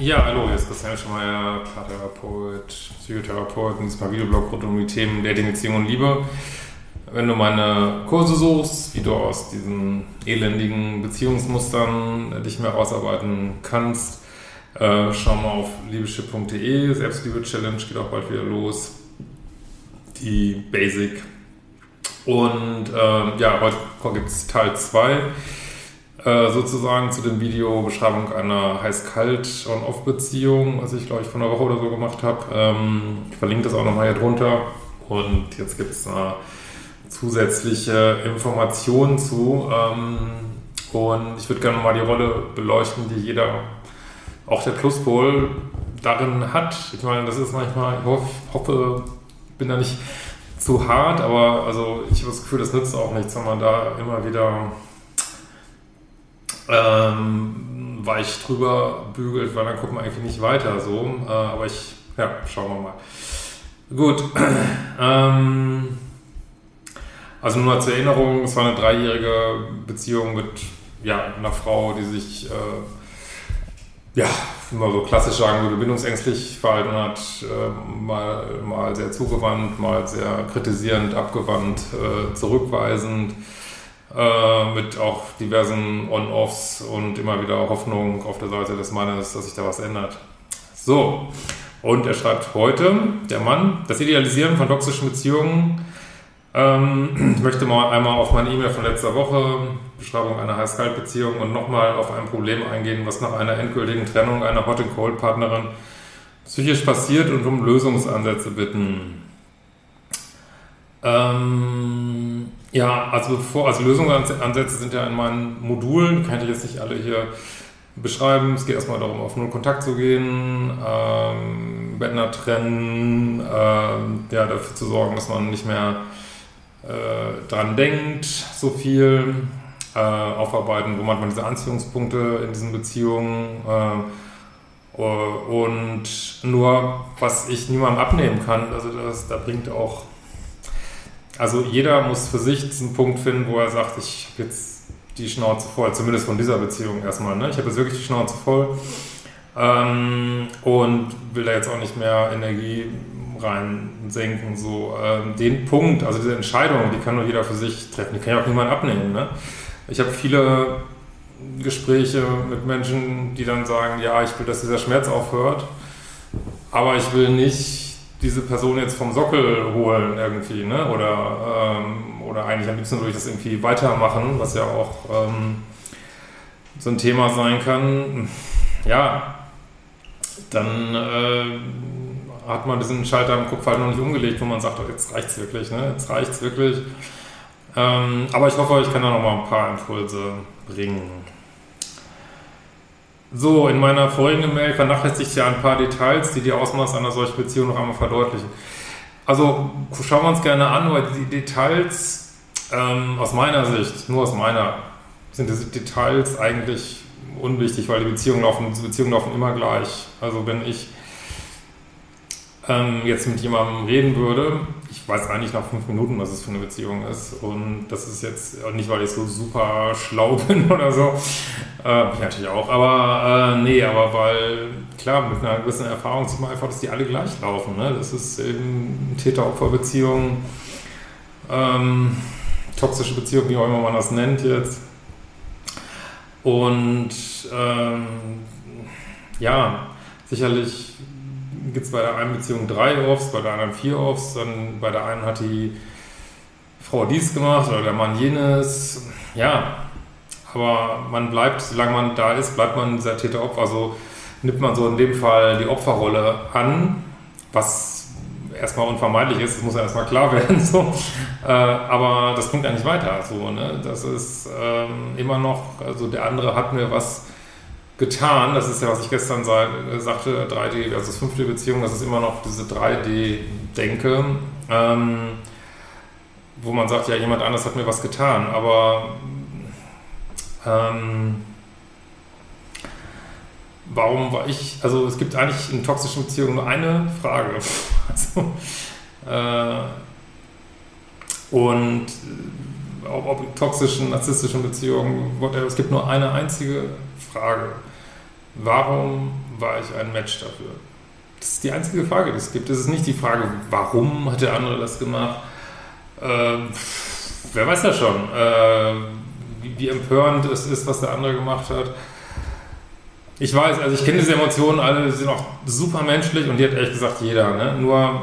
Ja, hallo, hier ist Christian Schemeier, Paartherapeut, Psychotherapeut und diesmal Videoblog rund um die Themen Dating, Beziehung und Liebe. Wenn du meine Kurse suchst, wie du aus diesen elendigen Beziehungsmustern dich mehr rausarbeiten kannst, äh, schau mal auf liebeschip.de. Selbstliebe-Challenge geht auch bald wieder los. Die Basic. Und äh, ja, heute gibt es Teil 2 äh, sozusagen zu dem Video Beschreibung einer heiß-kalt On-Off-Beziehung, was ich glaube ich vor einer Woche oder so gemacht habe. Ähm, ich verlinke das auch nochmal hier drunter. Und jetzt gibt es eine zusätzliche Informationen zu. Ähm, und ich würde gerne mal die Rolle beleuchten, die jeder, auch der Pluspol, darin hat. Ich meine, das ist manchmal, ich hoffe, hoffe bin da nicht zu hart, aber also ich habe das Gefühl, das nützt auch nichts, wenn man da immer wieder ähm, weich drüber bügelt, weil dann kommt man eigentlich nicht weiter so. Äh, aber ich, ja, schauen wir mal. Gut. ähm, also nur mal zur Erinnerung, es war eine dreijährige Beziehung mit ja, einer Frau, die sich äh, ja, wie man so klassisch sagen würde, bindungsängstlich verhalten hat, äh, mal, mal sehr zugewandt, mal sehr kritisierend, abgewandt, äh, zurückweisend äh, mit auch diversen On-Offs und immer wieder Hoffnung auf der Seite des Mannes, dass sich da was ändert. So, und er schreibt heute, der Mann, das Idealisieren von toxischen Beziehungen. Ähm, ich möchte mal einmal auf meine E-Mail von letzter Woche, Beschreibung einer Heiß-Kalt-Beziehung und nochmal auf ein Problem eingehen, was nach einer endgültigen Trennung einer Hot-and-Cold-Partnerin psychisch passiert und um Lösungsansätze bitten. Ähm, ja, also bevor, also Lösungsansätze sind ja in meinen Modulen, kann ich jetzt nicht alle hier beschreiben. Es geht erstmal darum, auf Null Kontakt zu gehen, ähm, Bänder trennen, ähm, ja, dafür zu sorgen, dass man nicht mehr äh, dran denkt, so viel, äh, aufarbeiten, wo man diese Anziehungspunkte in diesen Beziehungen äh, und nur, was ich niemandem abnehmen kann, also das, da bringt auch also jeder muss für sich diesen Punkt finden, wo er sagt, ich habe jetzt die Schnauze voll, zumindest von dieser Beziehung erstmal. Ne? Ich habe jetzt wirklich die Schnauze voll ähm, und will da jetzt auch nicht mehr Energie rein senken. So, ähm, den Punkt, also diese Entscheidung, die kann nur jeder für sich treffen, die kann ja auch niemand abnehmen. Ne? Ich habe viele Gespräche mit Menschen, die dann sagen, ja, ich will, dass dieser Schmerz aufhört, aber ich will nicht diese Person jetzt vom Sockel holen irgendwie, ne? Oder, ähm, oder eigentlich am liebsten würde ich das irgendwie weitermachen, was ja auch ähm, so ein Thema sein kann. Ja, dann äh, hat man diesen Schalter im Kopf halt noch nicht umgelegt, wo man sagt, oh, jetzt reicht's wirklich, ne? Jetzt reicht's wirklich. Ähm, aber ich hoffe, ich kann da noch mal ein paar Impulse bringen. So, in meiner vorigen Mail vernachlässigt ja ein paar Details, die die Ausmaß einer solchen Beziehung noch einmal verdeutlichen. Also schauen wir uns gerne an, weil die Details ähm, aus meiner Sicht, nur aus meiner, sind diese Details eigentlich unwichtig, weil die Beziehungen laufen, Beziehungen laufen immer gleich. Also wenn ich ähm, jetzt mit jemandem reden würde, ich weiß eigentlich nach fünf Minuten, was es für eine Beziehung ist. Und das ist jetzt nicht, weil ich so super schlau bin oder so. Äh, bin ich natürlich auch. Aber äh, nee, aber weil, klar, mit einer gewissen Erfahrung sieht man einfach, dass die alle gleich laufen. Ne? Das ist eben Täter-Opfer-Beziehung, ähm, toxische Beziehung, wie auch immer man das nennt jetzt. Und ähm, ja, sicherlich gibt es bei der einen Beziehung drei Offs, bei der anderen vier Offs, dann bei der einen hat die Frau dies gemacht oder der Mann jenes. Ja, aber man bleibt, solange man da ist, bleibt man dieser Täter-Opfer. Also nimmt man so in dem Fall die Opferrolle an, was erstmal unvermeidlich ist, das muss ja erstmal klar werden. So. Äh, aber das bringt ja nicht weiter. So, ne? Das ist ähm, immer noch, also der andere hat mir was getan. Das ist ja, was ich gestern äh, sagte, 3D versus 5D Beziehung, das ist immer noch diese 3D-Denke, ähm, wo man sagt, ja, jemand anders hat mir was getan, aber ähm, warum war ich, also es gibt eigentlich in toxischen Beziehungen nur eine Frage. Also, äh, und ob, ob toxischen, narzisstischen Beziehungen, es gibt nur eine einzige Frage. Warum war ich ein Match dafür? Das ist die einzige Frage, die es gibt. Es ist nicht die Frage, warum hat der andere das gemacht? Äh, wer weiß das schon, äh, wie, wie, empörend es ist, was der andere gemacht hat. Ich weiß, also ich kenne diese Emotionen alle, die sind auch super menschlich und die hat ehrlich gesagt jeder. Ne? Nur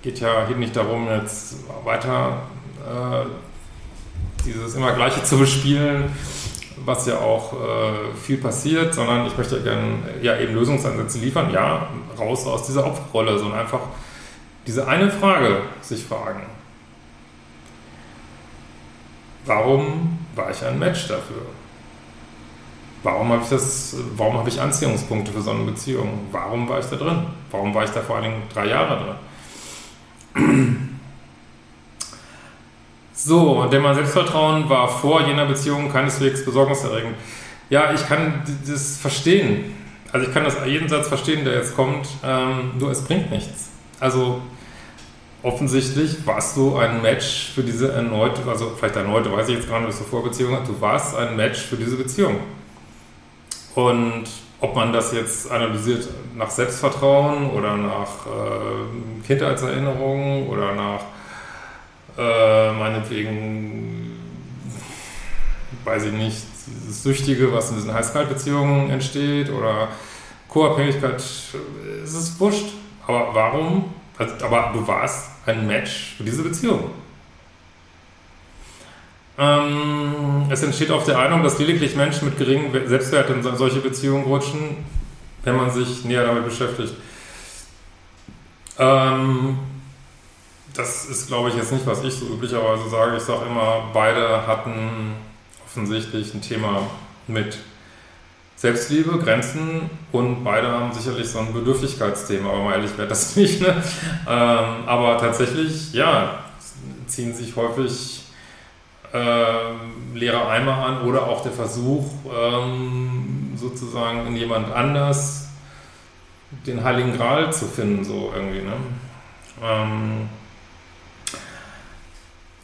geht ja hier nicht darum, jetzt weiter äh, dieses immer Gleiche zu bespielen, was ja auch äh, viel passiert, sondern ich möchte gerne ja eben Lösungsansätze liefern, ja, raus aus dieser Opferrolle, sondern einfach diese eine Frage sich fragen. Warum war ich ein Match dafür? Warum habe ich das, warum habe ich Anziehungspunkte für so eine Beziehung? Warum war ich da drin? Warum war ich da vor allen Dingen drei Jahre drin? So, denn mein Selbstvertrauen war vor jener Beziehung keineswegs besorgniserregend. Ja, ich kann das verstehen. Also ich kann das jeden Satz verstehen, der jetzt kommt, ähm, nur es bringt nichts. Also offensichtlich warst du ein Match für diese erneute, also vielleicht erneute, weiß ich jetzt gar nicht, was du Vorbeziehung hast, du warst ein Match für diese Beziehung. Und ob man das jetzt analysiert nach Selbstvertrauen oder nach äh, Kindheitserinnerungen oder nach äh, meinetwegen, weiß ich nicht, dieses Süchtige, was in diesen Heiß-Kalt-Beziehungen entsteht oder Co-Abhängigkeit, es ist wurscht. Aber warum? Also, aber du warst ein Match für diese Beziehung. Ähm, es entsteht auf der Einigung, dass lediglich Menschen mit geringem Selbstwert in solche Beziehungen rutschen, wenn man sich näher damit beschäftigt. Ähm, das ist, glaube ich, jetzt nicht, was ich so üblicherweise sage. Ich sage immer, beide hatten offensichtlich ein Thema mit Selbstliebe, Grenzen und beide haben sicherlich so ein Bedürftigkeitsthema, aber mal ehrlich wäre das nicht. Ne? Ähm, aber tatsächlich, ja, ziehen sich häufig äh, leere Eimer an oder auch der Versuch, ähm, sozusagen in jemand anders den Heiligen Gral zu finden, so irgendwie. Ne? Ähm,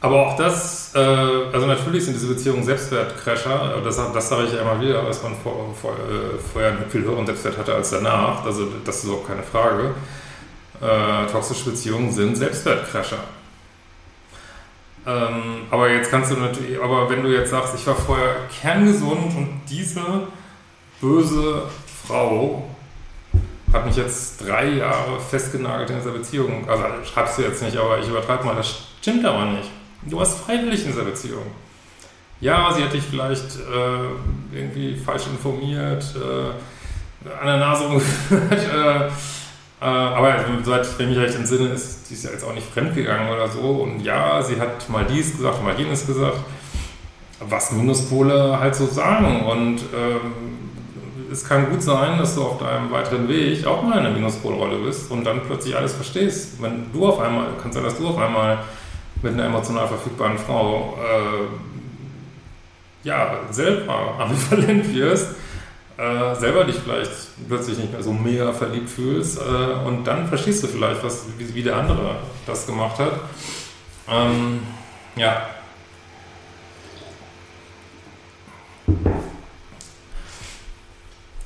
aber auch das, äh, also natürlich sind diese Beziehungen Selbstwertcrasher, das, das sage ich ja immer wieder, dass man vor, vor, äh, vorher einen viel höheren Selbstwert hatte als danach, also das ist auch keine Frage. Äh, toxische Beziehungen sind Selbstwertcrasher. Ähm, aber jetzt kannst du natürlich, aber wenn du jetzt sagst, ich war vorher kerngesund und diese böse Frau hat mich jetzt drei Jahre festgenagelt in dieser Beziehung, also schreibst du jetzt nicht, aber ich übertreibe mal, das stimmt aber nicht. Du warst freiwillig in dieser Beziehung. Ja, sie hat dich vielleicht äh, irgendwie falsch informiert, äh, an der Nase umgeführt, äh, äh, aber seit, wenn mich recht entsinne, ist sie ist ja jetzt auch nicht fremdgegangen oder so. Und ja, sie hat mal dies gesagt, mal jenes gesagt, was Minuspole halt so sagen. Und ähm, es kann gut sein, dass du auf deinem weiteren Weg auch mal in einer Minuspolrolle bist und dann plötzlich alles verstehst. Wenn du auf einmal, kann sein, dass du auf einmal mit einer emotional verfügbaren Frau äh, ja, selber ambivalent wirst, äh, selber dich vielleicht plötzlich nicht mehr so mega verliebt fühlst äh, und dann verstehst du vielleicht, was, wie, wie der andere das gemacht hat. Ähm, ja.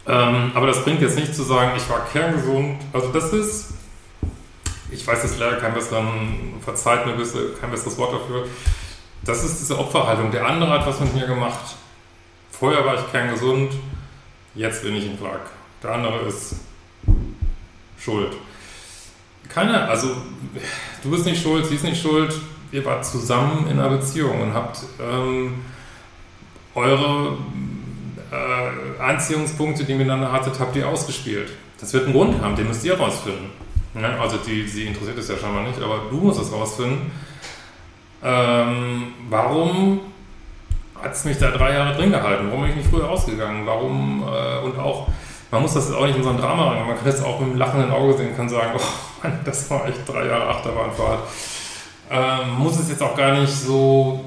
Ähm, aber das bringt jetzt nicht zu sagen, ich war kerngesund. Also das ist ich weiß jetzt leider kein besseren, verzeiht mir bitte, kein besseres Wort dafür. Das ist diese Opferhaltung. Der andere hat was mit mir gemacht. Vorher war ich kerngesund, jetzt bin ich ein Wrack. Der andere ist schuld. Keiner, also du bist nicht schuld, sie ist nicht schuld. Ihr wart zusammen in einer Beziehung und habt ähm, eure äh, Anziehungspunkte, die ihr miteinander hattet, habt ihr ausgespielt. Das wird einen Grund haben, den müsst ihr herausfinden. Ja, also die, sie interessiert es ja scheinbar nicht, aber du musst es rausfinden. Ähm, warum hat es mich da drei Jahre drin gehalten? Warum bin ich nicht früher ausgegangen? Warum äh, und auch, man muss das auch nicht in so ein Drama rein, man kann das auch mit einem lachenden Auge sehen, kann sagen, oh Mann, das war echt drei Jahre Achterbahnfahrt. Ähm, muss es jetzt auch gar nicht so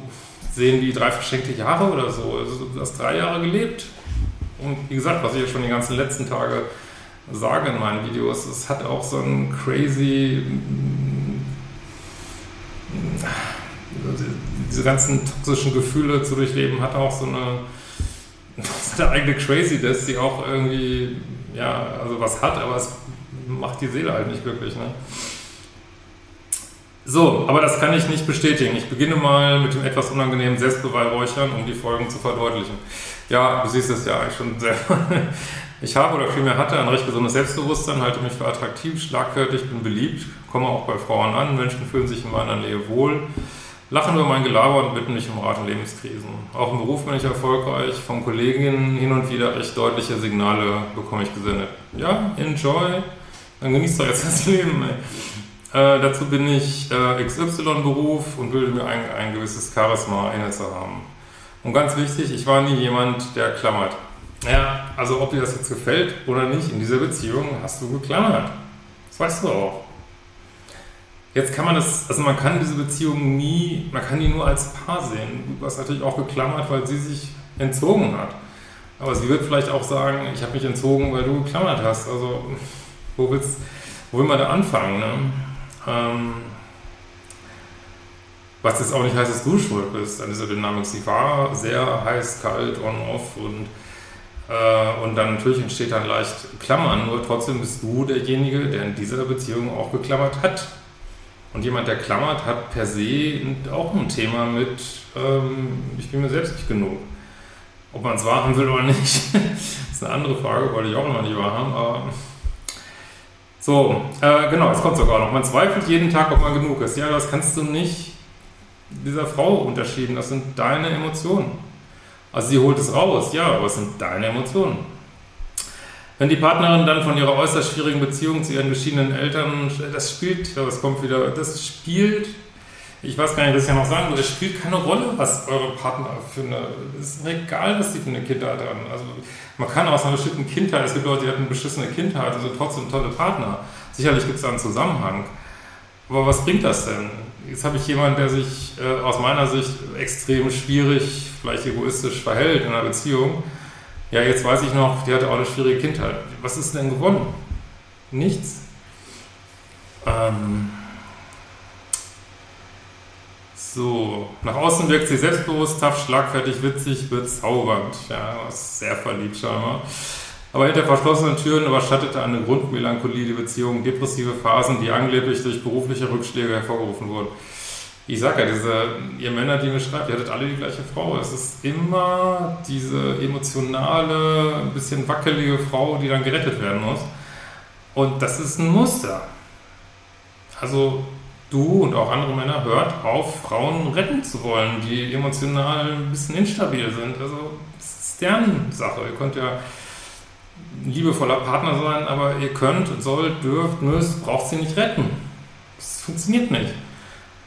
sehen wie drei verschenkte Jahre oder so. Also du hast drei Jahre gelebt. Und wie gesagt, was ich ja schon die ganzen letzten Tage sage in meinen Videos, es hat auch so ein crazy, diese ganzen toxischen Gefühle zu durchleben, hat auch so eine, seine eigene Craziness, die auch irgendwie, ja, also was hat, aber es macht die Seele halt nicht glücklich. Ne? So, aber das kann ich nicht bestätigen. Ich beginne mal mit dem etwas unangenehmen Selbstbeweihräuchern, um die Folgen zu verdeutlichen. Ja, du siehst es ja eigentlich schon sehr. Ich habe oder vielmehr hatte ein recht gesundes Selbstbewusstsein, halte mich für attraktiv, schlagfertig, bin beliebt, komme auch bei Frauen an, Menschen fühlen sich in meiner Nähe wohl, lachen über mein Gelaber und bitten mich um Rat in Lebenskrisen. Auch im Beruf bin ich erfolgreich, von Kolleginnen hin und wieder recht deutliche Signale bekomme ich gesendet. Ja, enjoy, dann genießt doch jetzt das Leben. Äh, dazu bin ich äh, XY-Beruf und bilde mir ein, ein gewisses Charisma inne zu haben. Und ganz wichtig, ich war nie jemand, der klammert. Ja, also ob dir das jetzt gefällt oder nicht, in dieser Beziehung hast du geklammert. Das weißt du auch. Jetzt kann man das, also man kann diese Beziehung nie, man kann die nur als Paar sehen. Du hast natürlich auch geklammert, weil sie sich entzogen hat. Aber sie wird vielleicht auch sagen, ich habe mich entzogen, weil du geklammert hast. Also wo, willst, wo will man da anfangen? Ne? Ähm, was jetzt auch nicht heißt, dass du schuld bist an dieser Dynamik. Sie war sehr heiß, kalt, on-off und und dann natürlich entsteht dann leicht Klammern, nur trotzdem bist du derjenige, der in dieser Beziehung auch geklammert hat. Und jemand, der klammert, hat per se auch ein Thema mit, ähm, ich bin mir selbst nicht genug. Ob man es wahrhaben will oder nicht, ist eine andere Frage, wollte ich auch immer nicht wahrhaben, aber. So, äh, genau, es kommt sogar noch. Man zweifelt jeden Tag, ob man genug ist. Ja, das kannst du nicht dieser Frau unterschieden. Das sind deine Emotionen. Also sie holt es raus, ja, aber es sind deine Emotionen. Wenn die Partnerin dann von ihrer äußerst schwierigen Beziehung zu ihren geschiedenen Eltern, das spielt, das kommt wieder, das spielt, ich weiß gar nicht, was ich ja noch sagen würde, es spielt keine Rolle, was eure Partner für eine, es ist egal, was die für eine Kindheit haben. Also man kann aus einer bestimmten Kindheit, es gibt Leute, die hatten eine beschissene Kindheit, also trotzdem tolle Partner. Sicherlich gibt es da einen Zusammenhang. Aber was bringt das denn? Jetzt habe ich jemanden, der sich äh, aus meiner Sicht extrem schwierig, vielleicht egoistisch verhält in einer Beziehung. Ja, jetzt weiß ich noch, die hatte auch eine schwierige Kindheit. Was ist denn gewonnen? Nichts. Ähm so, nach außen wirkt sie selbstbewusst, tough, schlagfertig, witzig, bezaubernd. Ja, sehr verliebt scheinbar. Aber hinter verschlossenen Türen überschattete eine Grundmelancholie die Beziehung, depressive Phasen, die angeblich durch berufliche Rückschläge hervorgerufen wurden. Ich sage ja, diese, ihr Männer, die mir schreibt, ihr hattet alle die gleiche Frau. Es ist immer diese emotionale, ein bisschen wackelige Frau, die dann gerettet werden muss. Und das ist ein Muster. Also du und auch andere Männer hört auf, Frauen retten zu wollen, die emotional ein bisschen instabil sind. Also das ist deren Sache. Ihr könnt ja liebevoller Partner sein, aber ihr könnt, sollt, dürft, müsst, braucht sie nicht retten. Das funktioniert nicht.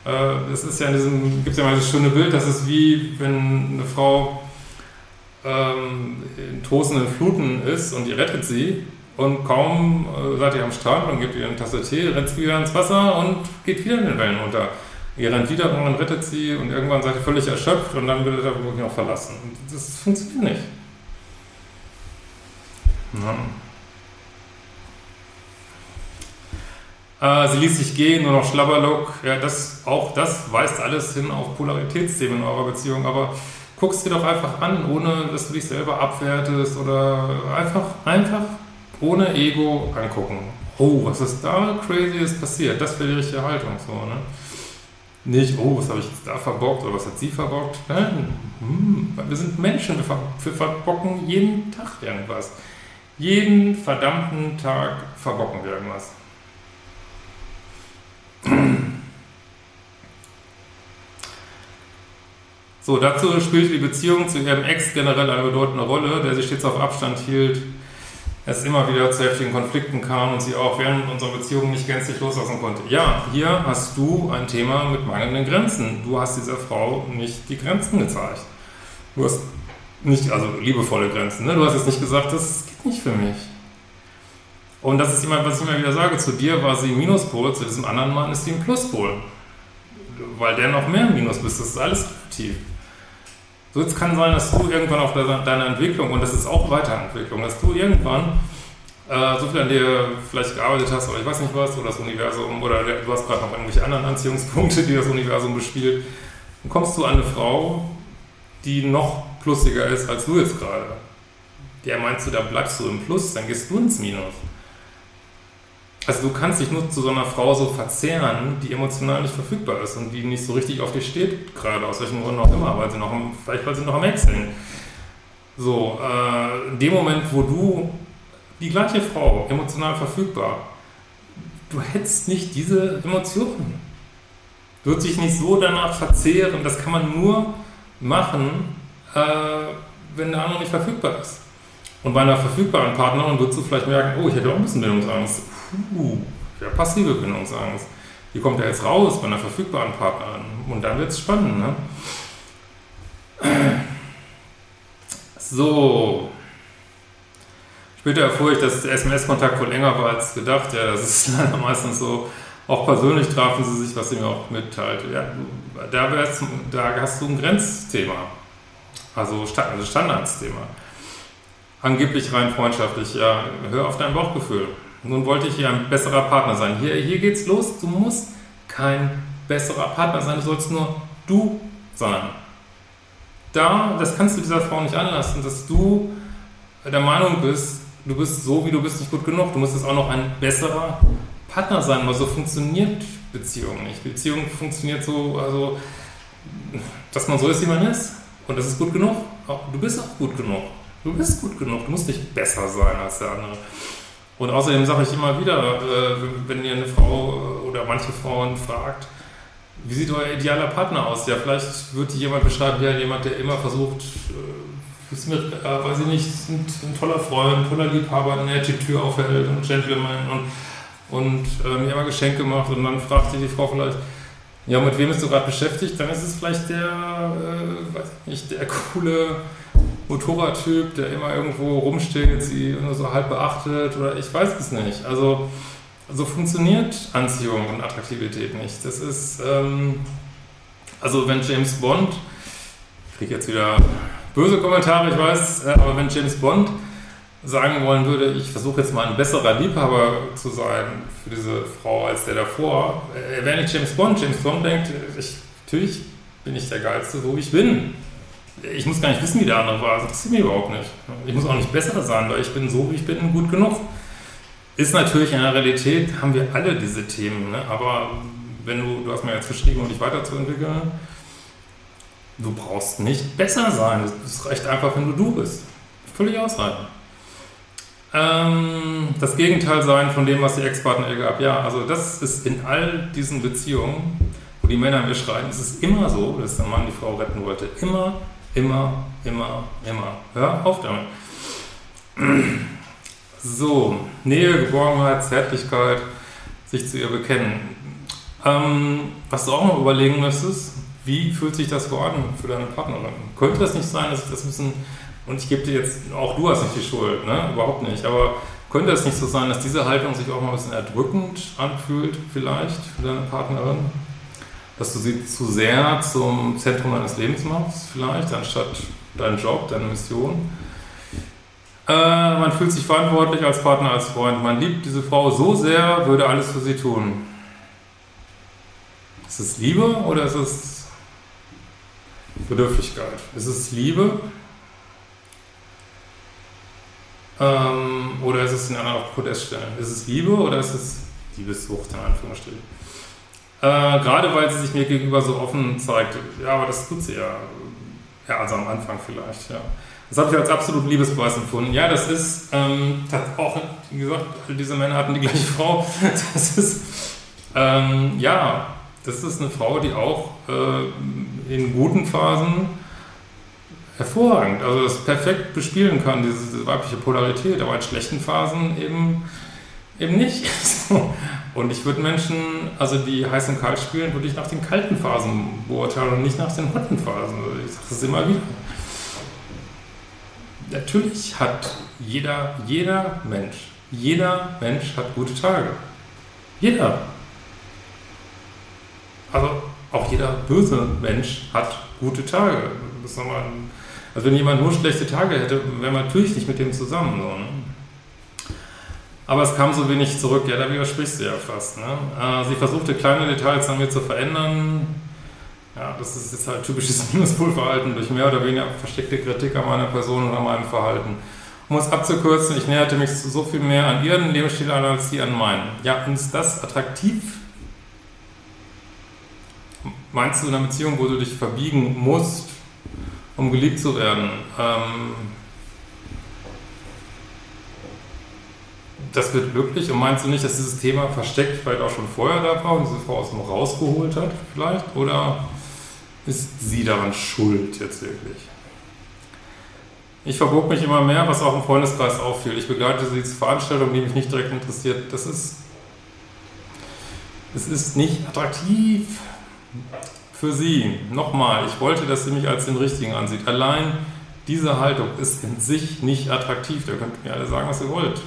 Äh, das ist ja in diesem, gibt es ja mal das schöne Bild, das ist wie wenn eine Frau ähm, in tosenden Fluten ist und ihr rettet sie und kaum äh, seid ihr am Strand und gebt ihr eine Tasse Tee, rennt sie wieder ins Wasser und geht wieder in den Wellen unter. Ihr rennt wieder und man rettet sie und irgendwann seid ihr völlig erschöpft und dann wird ihr wirklich noch verlassen. Das funktioniert nicht. Ja. Äh, sie ließ sich gehen, nur noch Schlabberlock. Ja, das, auch das weist alles hin auf Polaritätsthemen in eurer Beziehung, aber guck's dir doch einfach an, ohne dass du dich selber abwertest oder einfach, einfach ohne Ego angucken. Oh, was ist da crazyes passiert? Das wäre die richtige Haltung. So, ne? Nicht, oh, was habe ich jetzt da verbockt oder was hat sie verbockt? Nein, hm, wir sind Menschen, wir, ver wir verbocken jeden Tag irgendwas. Jeden verdammten Tag verbocken wir irgendwas. So, dazu spielte die Beziehung zu ihrem Ex generell eine bedeutende Rolle, der sich stets auf Abstand hielt, es immer wieder zu heftigen Konflikten kam und sie auch während unserer Beziehung nicht gänzlich loslassen konnte. Ja, hier hast du ein Thema mit mangelnden Grenzen. Du hast dieser Frau nicht die Grenzen gezeigt. Du hast nicht, also liebevolle Grenzen. Ne? Du hast jetzt nicht gesagt, das geht nicht für mich. Und das ist immer, was ich immer wieder sage, zu dir war sie ein Minuspol, zu diesem anderen Mann ist sie ein Pluspol. Weil der noch mehr Minus bist, das ist alles relativ. So, jetzt kann sein, dass du irgendwann auf deiner Entwicklung, und das ist auch Weiterentwicklung, dass du irgendwann äh, so viel an dir vielleicht gearbeitet hast, oder ich weiß nicht was, oder das Universum, oder du hast gerade noch irgendwelche anderen Anziehungspunkte, die das Universum bespielt, dann kommst du an eine Frau, die noch plussiger ist als du jetzt gerade. der meinst du, da bleibst du im Plus, dann gehst du ins Minus. Also du kannst dich nur zu so einer Frau so verzehren, die emotional nicht verfügbar ist und die nicht so richtig auf dich steht, gerade aus welchen Gründen auch immer, weil sie noch, am, vielleicht weil sie noch am sind. So, äh, in dem Moment, wo du die gleiche Frau emotional verfügbar, du hättest nicht diese Emotionen. Du würdest dich nicht so danach verzehren, das kann man nur machen, äh, wenn der andere nicht verfügbar ist. Und bei einer verfügbaren Partnerin würdest du vielleicht merken, oh, ich hätte auch ein bisschen Bindungsangst uh, ja, passive Bindungsangst. Die kommt ja jetzt raus bei einer verfügbaren Partnerin. Und dann wird es spannend, ne? So. Später erfuhr ich, dass der SMS-Kontakt wohl länger war als gedacht. Ja, das ist leider meistens so. Auch persönlich trafen sie sich, was sie mir auch mitteilt. Ja, da, da hast du ein Grenzthema. Also, also Standardsthema. Angeblich rein freundschaftlich. Ja, hör auf dein Bauchgefühl. Nun wollte ich hier ein besserer Partner sein. Hier, hier geht's los. Du musst kein besserer Partner sein. Du sollst nur du sein. Da, das kannst du dieser Frau nicht anlassen, dass du der Meinung bist, du bist so, wie du bist, nicht gut genug. Du musst jetzt auch noch ein besserer Partner sein, weil so funktioniert Beziehung nicht. Beziehung funktioniert so, also, dass man so ist, wie man ist. Und das ist gut genug. Du bist auch gut genug. Du bist gut genug. Du musst nicht besser sein als der andere. Und außerdem sage ich immer wieder, äh, wenn ihr eine Frau äh, oder manche Frauen fragt, wie sieht euer idealer Partner aus? Ja, vielleicht wird jemand beschreiben, ja, jemand, der immer versucht, äh, ist mit, äh, weiß ich nicht, ein, ein, toller Freund, ein toller Liebhaber, nett die Tür aufhält, ein Gentleman und, und äh, mir immer Geschenke macht und dann fragt sich die Frau vielleicht, ja, mit wem bist du gerade beschäftigt? Dann ist es vielleicht der, äh, weiß ich nicht, der coole Motorradtyp, der immer irgendwo rumsteht, sie nur so halb beachtet oder ich weiß es nicht. Also so funktioniert Anziehung und Attraktivität nicht. Das ist, ähm, also wenn James Bond, ich kriege jetzt wieder böse Kommentare, ich weiß, äh, aber wenn James Bond sagen wollen würde, ich versuche jetzt mal ein besserer Liebhaber zu sein für diese Frau als der davor, er wäre nicht James Bond. James Bond denkt, ich, natürlich bin ich der Geilste, wo ich bin ich muss gar nicht wissen, wie der andere war. Das interessiert mich überhaupt nicht. Ich muss auch nicht besser sein, weil ich bin so, wie ich bin, gut genug. Ist natürlich in der Realität, haben wir alle diese Themen. Ne? Aber wenn du, du hast mir jetzt verschrieben, um dich weiterzuentwickeln, du brauchst nicht besser sein. Es reicht einfach, wenn du du bist. Völlig ausreichend. Ähm, das Gegenteil sein von dem, was die Ex-Partner ihr gab. Ja, also das ist in all diesen Beziehungen, wo die Männer mir schreiben, es immer so, dass der Mann die Frau retten wollte. Immer Immer, immer, immer. Hör auf damit. So, Nähe, Geborgenheit, Zärtlichkeit, sich zu ihr bekennen. Ähm, was du auch noch überlegen müsstest, wie fühlt sich das so an für deine Partnerin? Könnte das nicht sein, dass ich das ein bisschen, und ich gebe dir jetzt, auch du hast nicht die Schuld, ne? überhaupt nicht, aber könnte es nicht so sein, dass diese Haltung sich auch mal ein bisschen erdrückend anfühlt, vielleicht für deine Partnerin? Dass du sie zu sehr zum Zentrum deines Lebens machst, vielleicht, anstatt deinen Job, deine Mission. Äh, man fühlt sich verantwortlich als Partner, als Freund. Man liebt diese Frau so sehr, würde alles für sie tun. Ist es Liebe oder ist es Bedürftigkeit? Ist es Liebe? Ähm, oder ist es in einer Podest stellen? Ist es Liebe oder ist es Liebessucht in Anführungsstrichen? Äh, gerade weil sie sich mir gegenüber so offen zeigt. Ja, aber das tut sie ja. Ja, also am Anfang vielleicht, ja. Das habe ich als absolut Liebesbeweis empfunden. Ja, das ist, ähm, das auch, wie gesagt, diese Männer hatten die gleiche Frau. Das ist, ähm, ja, das ist eine Frau, die auch äh, in guten Phasen hervorragend, also das perfekt bespielen kann, diese, diese weibliche Polarität, aber in schlechten Phasen eben Eben nicht. Und ich würde Menschen, also die heiß und kalt spielen, würde ich nach den kalten Phasen beurteilen und nicht nach den hotten Phasen. Also ich sage das immer wieder. Natürlich hat jeder, jeder Mensch, jeder Mensch hat gute Tage. Jeder. Also auch jeder böse Mensch hat gute Tage. also wenn jemand nur schlechte Tage hätte, wäre man natürlich nicht mit dem zusammen. So, ne? Aber es kam so wenig zurück. Ja, da widersprichst du ja fast. Ne? Äh, sie versuchte kleine Details an mir zu verändern. Ja, das ist jetzt halt typisches Minuspol-Verhalten durch mehr oder weniger versteckte Kritik an meiner Person und an meinem Verhalten. Um es abzukürzen, ich näherte mich so viel mehr an ihren Lebensstil an als sie an meinen. Ja, und ist das attraktiv? Meinst du in einer Beziehung, wo du dich verbiegen musst, um geliebt zu werden? Ähm, das wird glücklich und meinst du nicht, dass dieses Thema versteckt vielleicht auch schon vorher da war und diese Frau aus dem rausgeholt hat vielleicht? Oder ist sie daran schuld jetzt wirklich? Ich verbog mich immer mehr, was auch im Freundeskreis auffiel. Ich begleite sie zu Veranstaltungen, die mich nicht direkt interessiert. Das ist, es ist nicht attraktiv für sie. Nochmal, ich wollte, dass sie mich als den Richtigen ansieht. Allein diese Haltung ist in sich nicht attraktiv. Da könnt ihr mir alle sagen, was ihr wollt.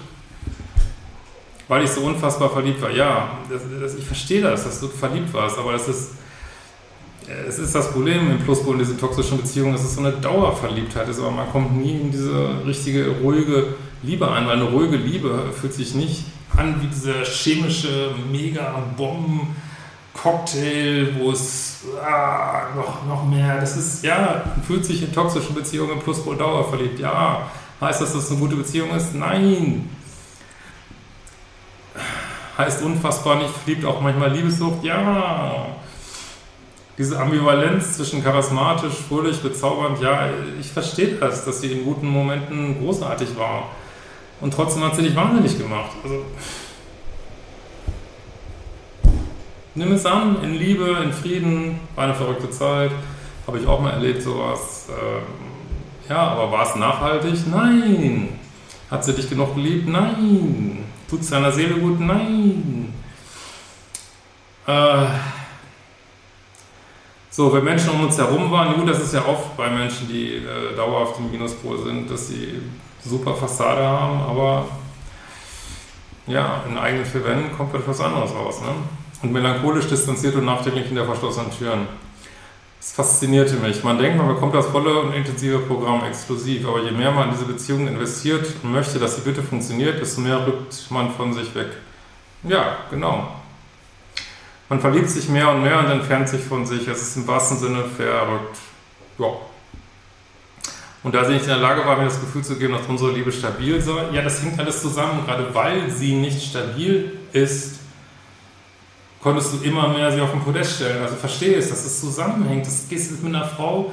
Weil ich so unfassbar verliebt war. Ja, das, das, ich verstehe das, dass du verliebt warst, aber das ist es ist das Problem im Pluspol in diesen toxischen Beziehungen, dass es so eine Dauerverliebtheit ist, aber man kommt nie in diese richtige, ruhige Liebe ein, weil eine ruhige Liebe fühlt sich nicht an wie dieser chemische Mega-Bomben-Cocktail, wo es ah, noch, noch mehr, das ist, ja, fühlt sich in toxischen Beziehungen im Pluspol dauerverliebt, ja. Heißt das, dass es eine gute Beziehung ist? Nein. Heißt unfassbar nicht, fliebt auch manchmal Liebessucht? Ja diese Ambivalenz zwischen charismatisch, fröhlich, bezaubernd, ja, ich verstehe das, dass sie in guten Momenten großartig war. Und trotzdem hat sie dich wahnsinnig gemacht. Also, nimm es an, in Liebe, in Frieden, war eine verrückte Zeit, habe ich auch mal erlebt, sowas. Ähm, ja, aber war es nachhaltig? Nein. Hat sie dich genug geliebt? Nein. Tut es deiner Seele gut? Nein. Äh, so, wenn Menschen um uns herum waren, gut, das ist ja oft bei Menschen, die äh, dauerhaft im Minuspol sind, dass sie super Fassade haben, aber ja, in eigenen vier Wänden kommt etwas anderes raus. Ne? Und melancholisch distanziert und nachdenklich hinter verschlossenen Türen. Das faszinierte mich. Man denkt, man bekommt das volle und intensive Programm exklusiv, aber je mehr man in diese Beziehung investiert und möchte, dass sie bitte funktioniert, desto mehr rückt man von sich weg. Ja, genau. Man verliebt sich mehr und mehr und entfernt sich von sich. Es ist im wahrsten Sinne verrückt. Ja. Und da sie nicht in der Lage war, mir das Gefühl zu geben, dass unsere Liebe stabil sei, ja, das hängt alles zusammen. Gerade weil sie nicht stabil ist, konntest du immer mehr sie auf den Podest stellen. Also verstehe es, dass es zusammenhängt. Das geht mit einer Frau,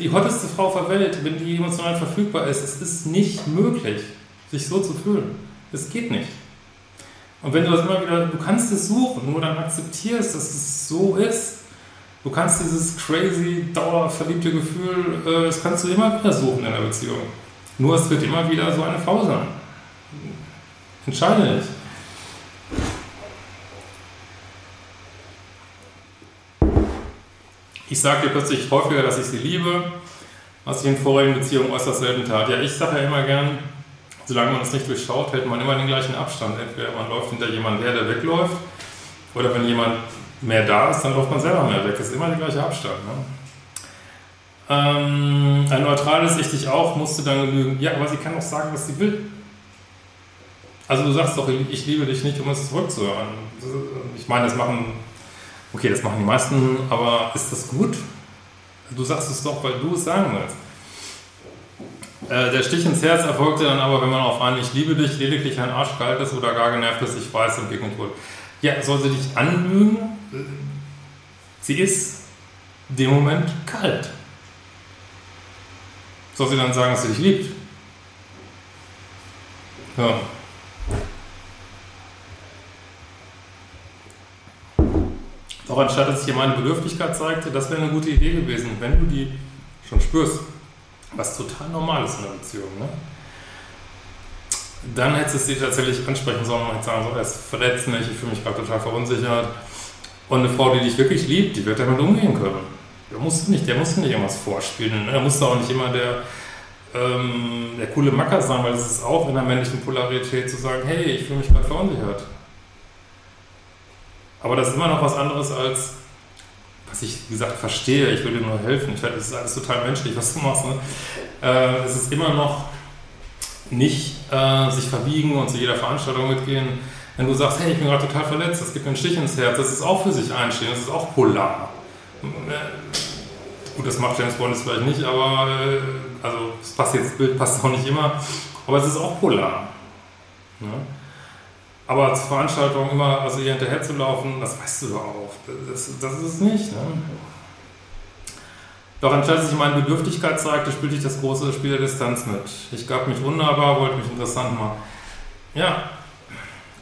die hotteste Frau der Welt, wenn die emotional verfügbar ist. Es ist nicht möglich, sich so zu fühlen. Es geht nicht. Und wenn du das immer wieder, du kannst es suchen, nur dann akzeptierst, dass es so ist. Du kannst dieses crazy, dauerverliebte Gefühl, äh, das kannst du immer wieder suchen in einer Beziehung. Nur es wird immer wieder so eine Frau sein. Entscheide dich. Ich sage dir plötzlich häufiger, dass ich sie liebe, was ich in vorigen Beziehungen äußerst selten tat. Ja, ich sage ja immer gern, solange man es nicht durchschaut, hält man immer den gleichen Abstand. Entweder man läuft hinter jemandem her, der wegläuft, oder wenn jemand mehr da ist, dann läuft man selber mehr weg. Das ist immer der gleiche Abstand. Ne? Ähm, ein neutrales Ich dich auch musste dann genügen. Ja, aber sie kann auch sagen, was sie will. Also du sagst doch, ich liebe dich nicht, um es zurückzuhören. Ich meine, das machen, okay, das machen die meisten, aber ist das gut? Du sagst es doch, weil du es sagen willst. Äh, der Stich ins Herz erfolgte dann aber, wenn man auf einen Ich liebe dich lediglich ein Arsch kalt ist oder gar genervt ist, ich weiß, entgegnet wurde. Ja, soll sie dich anlügen? Sie ist dem Moment kalt. Soll sie dann sagen, dass sie dich liebt? Ja. Doch anstatt dass sich hier meine Bedürftigkeit zeigte, das wäre eine gute Idee gewesen, wenn du die schon spürst. Was total normal ist in einer Beziehung. Ne? Dann hättest du es dir tatsächlich ansprechen sollen und sagen, so, er ist verletzt mich, ich fühle mich gerade total verunsichert. Und eine Frau, die dich wirklich liebt, die wird damit umgehen können. Der musst nicht, der muss nicht irgendwas vorspielen. Ne? Der muss auch nicht immer der, ähm, der coole Macker sein, weil es ist auch in der männlichen Polarität zu sagen, hey, ich fühle mich gerade verunsichert. Aber das ist immer noch was anderes als, was ich, wie gesagt, verstehe, ich will dir nur helfen. Ich weiß, das ist alles total menschlich, was du machst. Ne? Äh, es ist immer noch nicht äh, sich verbiegen und zu jeder Veranstaltung mitgehen. Wenn du sagst, hey, ich bin gerade total verletzt, das gibt mir einen Stich ins Herz, das ist auch für sich einstehen, das ist auch polar. Äh, gut, das macht James Bond jetzt vielleicht nicht, aber äh, also das passt jetzt, Bild passt auch nicht immer. Aber es ist auch polar. Ne? Aber zur Veranstaltung immer, also hier hinterher zu laufen, das weißt du doch auch. Das, das ist es nicht. Ne? Doch anstatt sich meine Bedürftigkeit zeigte, spielte ich das große Spiel der Distanz mit. Ich gab mich unnahbar, wollte mich interessant machen. Ja,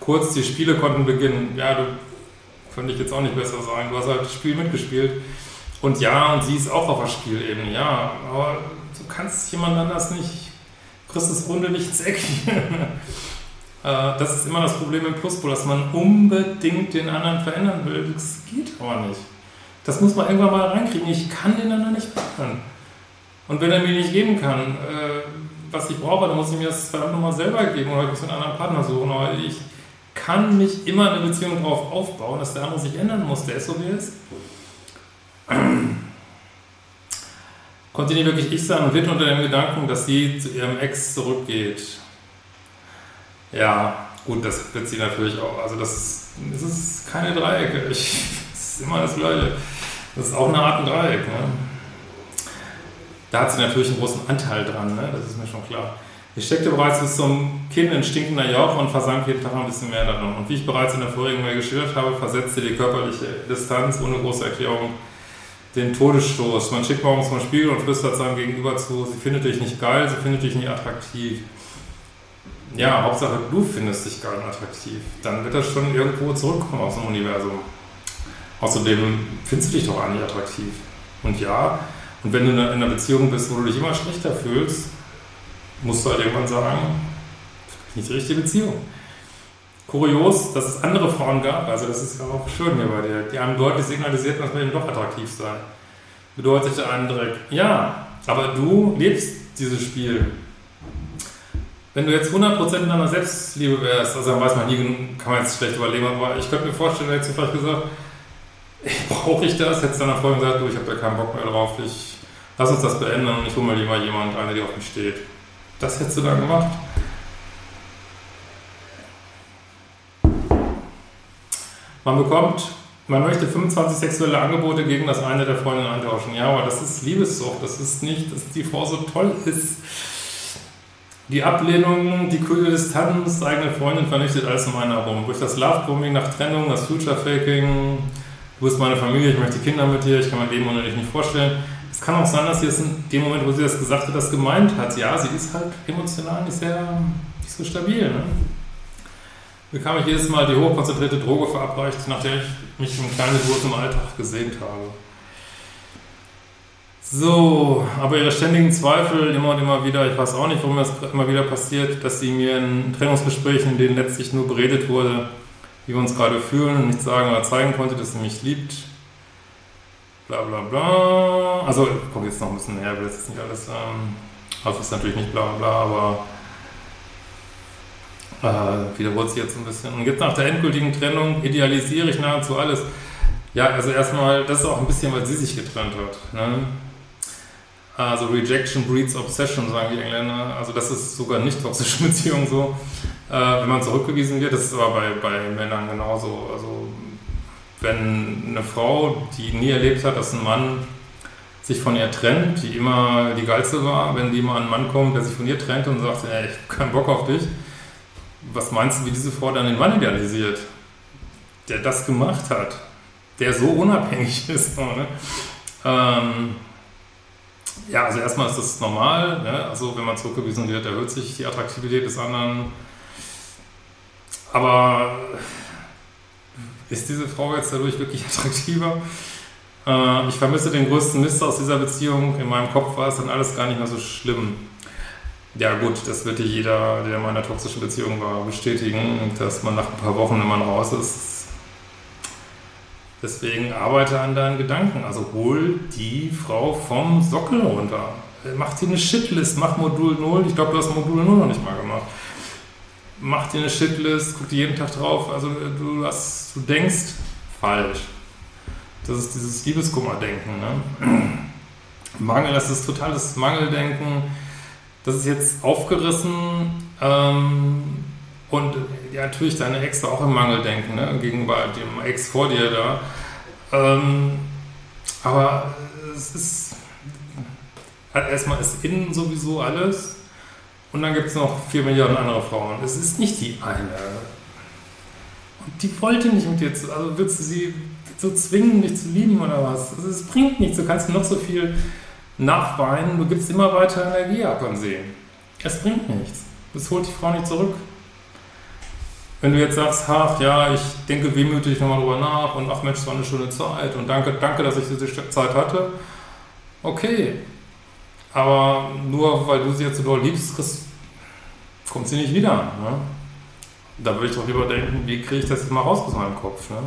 kurz, die Spiele konnten beginnen. Ja, du könnte ich jetzt auch nicht besser sagen. Du hast halt das Spiel mitgespielt. Und ja, und sie ist auch auf der Spielebene, ja. Aber du kannst jemand anders nicht, kriegst das Runde nicht ins Eck. Äh, das ist immer das Problem im Pluspol, dass man unbedingt den anderen verändern will. Das geht aber nicht. Das muss man irgendwann mal reinkriegen. Ich kann den anderen nicht verändern. Und wenn er mir nicht geben kann, äh, was ich brauche, dann muss ich mir das verdammt nochmal selber geben oder ich muss einen anderen Partner suchen. Aber ich kann nicht immer eine Beziehung darauf aufbauen, dass der andere sich ändern muss. Der ist so, wie er ist. Konnte nicht wirklich ich sein und litt unter dem Gedanken, dass sie zu ihrem Ex zurückgeht. Ja, gut, das wird sie natürlich auch. Also das ist, das ist keine Dreiecke. Ich, das ist immer das Gleiche. Das ist auch eine Art ein Dreieck. Ne? Da hat sie natürlich einen großen Anteil dran, ne? das ist mir schon klar. Ich steckte bereits bis zum Kind in stinkender Jauch und versank jeden Tag ein bisschen mehr darin. Und wie ich bereits in der vorigen Mail geschildert habe, versetzte die körperliche Distanz ohne große Erklärung den Todesstoß. Man schickt morgens mal Spiegel und flüstert seinem Gegenüber zu, sie findet dich nicht geil, sie findet dich nicht attraktiv. Ja, Hauptsache du findest dich und attraktiv. Dann wird das schon irgendwo zurückkommen aus dem Universum. Außerdem findest du dich doch eigentlich attraktiv. Und ja, und wenn du in einer Beziehung bist, wo du dich immer schlechter fühlst, musst du halt irgendwann sagen, nicht die richtige Beziehung. Kurios, dass es andere Frauen gab, also das ist ja auch schön hier bei dir, die einem deutlich signalisierten, dass man eben doch attraktiv sei. Bedeutete einen direkt, ja, aber du lebst dieses Spiel. Wenn du jetzt 100% in deiner Selbstliebe wärst, also dann weiß man nie, kann man jetzt schlecht überlegen, aber ich könnte mir vorstellen, hättest du vielleicht gesagt, brauche ich das? Hättest du dann vorhin gesagt, du, ich habe da keinen Bock mehr drauf, ich lass uns das beenden und ich hole mal lieber jemand, einer, der auf mich steht. Das hättest du dann gemacht. Man bekommt, man möchte 25 sexuelle Angebote gegen das eine der Freundinnen eintauschen. Ja, aber das ist Liebessucht. Das ist nicht, dass die Frau so toll ist. Die Ablehnung, die kühle Distanz, eigene Freundin vernichtet alles um einen herum. Durch das Love-Bombing nach Trennung, das Future-Faking, du bist meine Familie, ich möchte Kinder mit dir, ich kann mein Leben ohne dich nicht vorstellen. Es kann auch sein, dass sie es in dem Moment, wo sie das gesagt hat, das gemeint hat. Ja, sie ist halt emotional nicht sehr, nicht so stabil. Ne? Bekam ich jedes Mal die hochkonzentrierte Droge verabreicht, nach der ich mich im kleinen Wurz im Alltag gesehnt habe. So, aber ihre ständigen Zweifel immer und immer wieder, ich weiß auch nicht, warum das immer wieder passiert, dass sie mir in Trennungsgesprächen, in denen letztlich nur beredet wurde, wie wir uns gerade fühlen und nicht sagen oder zeigen konnte, dass sie mich liebt, bla bla bla. Also kommt jetzt noch ein bisschen näher, will jetzt nicht alles, ähm, also ist natürlich nicht bla bla, aber äh, wiederholt sich jetzt ein bisschen. Und jetzt nach der endgültigen Trennung idealisiere ich nahezu alles. Ja, also erstmal, das ist auch ein bisschen, weil sie sich getrennt hat. Ne? Also Rejection breeds Obsession, sagen die Engländer. Also das ist sogar nicht toxische Beziehung so, äh, wenn man zurückgewiesen wird. Das ist aber bei, bei Männern genauso. Also wenn eine Frau, die nie erlebt hat, dass ein Mann sich von ihr trennt, die immer die Geilste war, wenn die mal ein Mann kommt, der sich von ihr trennt und sagt, ey, ich hab keinen Bock auf dich, was meinst du, wie diese Frau dann den Mann idealisiert? Der das gemacht hat, der so unabhängig ist. Ne? Ähm, ja, also erstmal ist das normal, ne? also wenn man zurückgewiesen wird, erhöht sich die Attraktivität des anderen. Aber ist diese Frau jetzt dadurch wirklich attraktiver? Äh, ich vermisse den größten Mist aus dieser Beziehung. In meinem Kopf war es dann alles gar nicht mehr so schlimm. Ja gut, das wird dir jeder, der in meiner toxischen Beziehung war, bestätigen, dass man nach ein paar Wochen, wenn man raus ist, deswegen arbeite an deinen Gedanken. Also hol die Frau vom Sockel runter. Mach dir eine Shitlist, mach Modul 0. Ich glaube, du hast Modul 0 noch nicht mal gemacht mach dir eine Shitlist, guck dir jeden Tag drauf. Also du, hast, du denkst falsch. Das ist dieses Liebeskummerdenken. Ne? Mangel, das ist totales Mangeldenken. Das ist jetzt aufgerissen ähm, und ja, natürlich deine Ex auch im Mangeldenken ne? gegenüber dem Ex vor dir da. Ähm, aber es ist erstmal ist innen sowieso alles Und dann gibt es noch vier Milliarden andere Frauen. Es ist nicht die eine. Und die wollte nicht mit dir zu. Also willst du sie so zwingen, dich zu lieben oder was? Also es bringt nichts. Du kannst noch so viel nachweinen. Du gibst immer weiter Energie ab an sie. Es bringt nichts. Das holt die Frau nicht zurück. Wenn du jetzt sagst, ach ja, ich denke wehmütig nochmal drüber nach und ach Mensch, es war eine schöne Zeit und danke, danke, dass ich diese Zeit hatte. Okay. Aber nur weil du sie jetzt so doll liebst, kommt sie nicht wieder. Ne? Da würde ich doch lieber denken, wie kriege ich das jetzt mal raus aus meinem Kopf. Ne?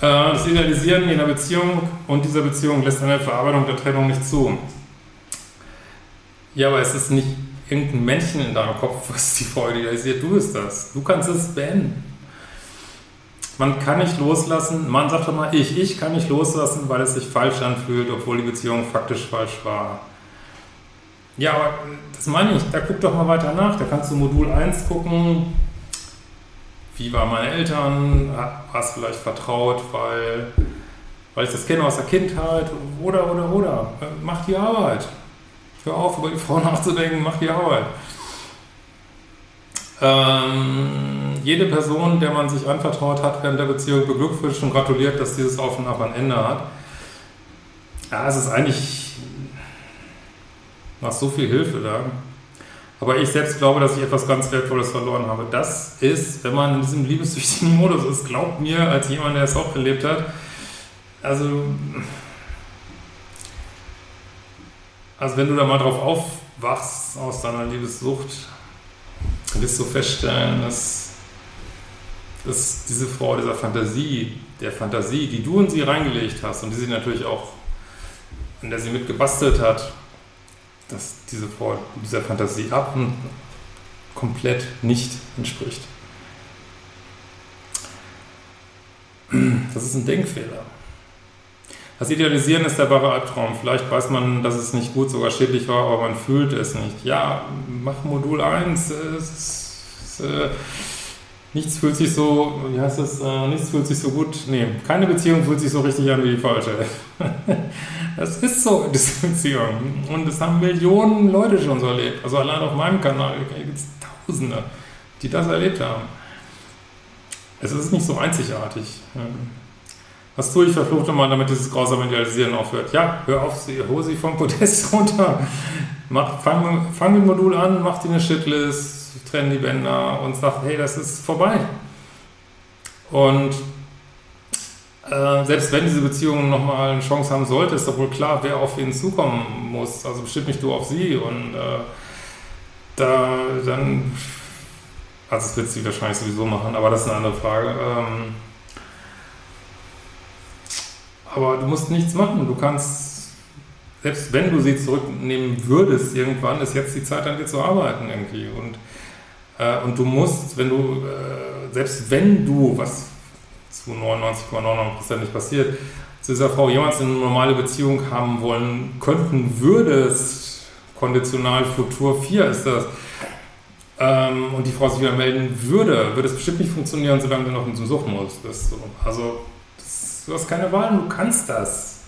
Äh, das Idealisieren in einer Beziehung und dieser Beziehung lässt eine Verarbeitung der Trennung nicht zu. Ja, aber es ist nicht irgendein Männchen in deinem Kopf, was die Freude idealisiert. Du bist das. Du kannst es beenden. Man kann nicht loslassen. Man sagt doch mal, ich, ich kann nicht loslassen, weil es sich falsch anfühlt, obwohl die Beziehung faktisch falsch war. Ja, aber das meine ich. Da guck doch mal weiter nach. Da kannst du Modul 1 gucken. Wie waren meine Eltern? War es vielleicht vertraut, weil, weil ich das kenne aus der Kindheit? Oder, oder, oder. Mach die Arbeit. Hör auf, über die Frau nachzudenken, mach die Arbeit. Ähm, jede Person, der man sich anvertraut hat während der Beziehung, beglückwünscht und gratuliert, dass dieses Auf und Ab ein Ende hat. Ja, es ist eigentlich nach so viel Hilfe da. Aber ich selbst glaube, dass ich etwas ganz Wertvolles verloren habe. Das ist, wenn man in diesem liebessüchtigen Modus ist, glaubt mir, als jemand, der es auch erlebt hat, also Also wenn du da mal drauf aufwachst aus deiner Liebessucht, wirst du feststellen, dass, dass diese Frau dieser Fantasie, der Fantasie, die du in sie reingelegt hast und die sie natürlich auch, in der sie mitgebastelt hat, dass diese Frau dieser Fantasie ab und komplett nicht entspricht. Das ist ein Denkfehler. Das Idealisieren ist der wahre Albtraum. Vielleicht weiß man, dass es nicht gut, sogar schädlich war, aber man fühlt es nicht. Ja, mach Modul 1. Es, es, äh, nichts fühlt sich so, wie heißt es, äh, nichts fühlt sich so gut. Nee, keine Beziehung fühlt sich so richtig an wie die falsche. das ist so in dieser Beziehung. Und das haben Millionen Leute schon so erlebt. Also allein auf meinem Kanal gibt es Tausende, die das erlebt haben. Es ist nicht so einzigartig. Was tue ich, verfluchte mal, damit dieses grausame Idealisieren aufhört? Ja, hör auf, sie, hol sie vom Podest runter. Mach, fang, fang mit Modul an, mach dir eine Shitlist, trenn die Bänder und sag, hey, das ist vorbei. Und äh, selbst wenn diese Beziehung nochmal eine Chance haben sollte, ist doch wohl klar, wer auf ihn zukommen muss. Also bestimmt nicht du auf sie. Und äh, da dann, also das wird sie wahrscheinlich sowieso machen, aber das ist eine andere Frage. Ähm, aber du musst nichts machen. Du kannst, selbst wenn du sie zurücknehmen würdest, irgendwann ist jetzt die Zeit, an dir zu arbeiten irgendwie. Und, äh, und du musst, wenn du, äh, selbst wenn du, was zu 99,99% nicht passiert, zu dieser Frau jemals eine normale Beziehung haben wollen könnten, würdest, konditional Futur 4 ist das, ähm, und die Frau sich wieder melden würde, würde es bestimmt nicht funktionieren, solange du noch in zum Sucht musst. So. Also Du hast keine Wahl, du kannst das.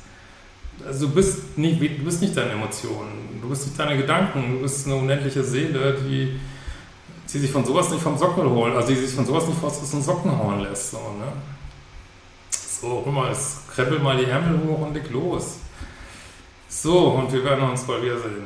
Also du bist nicht, du bist nicht deine Emotionen, du bist nicht deine Gedanken, du bist eine unendliche Seele, die, die sich von sowas nicht vom Sockel holt, also die sich von sowas nicht aus den Socken hauen lässt. So, ne? so guck mal, es kreppelt mal die Ärmel hoch und leg los. So, und wir werden uns bald wiedersehen.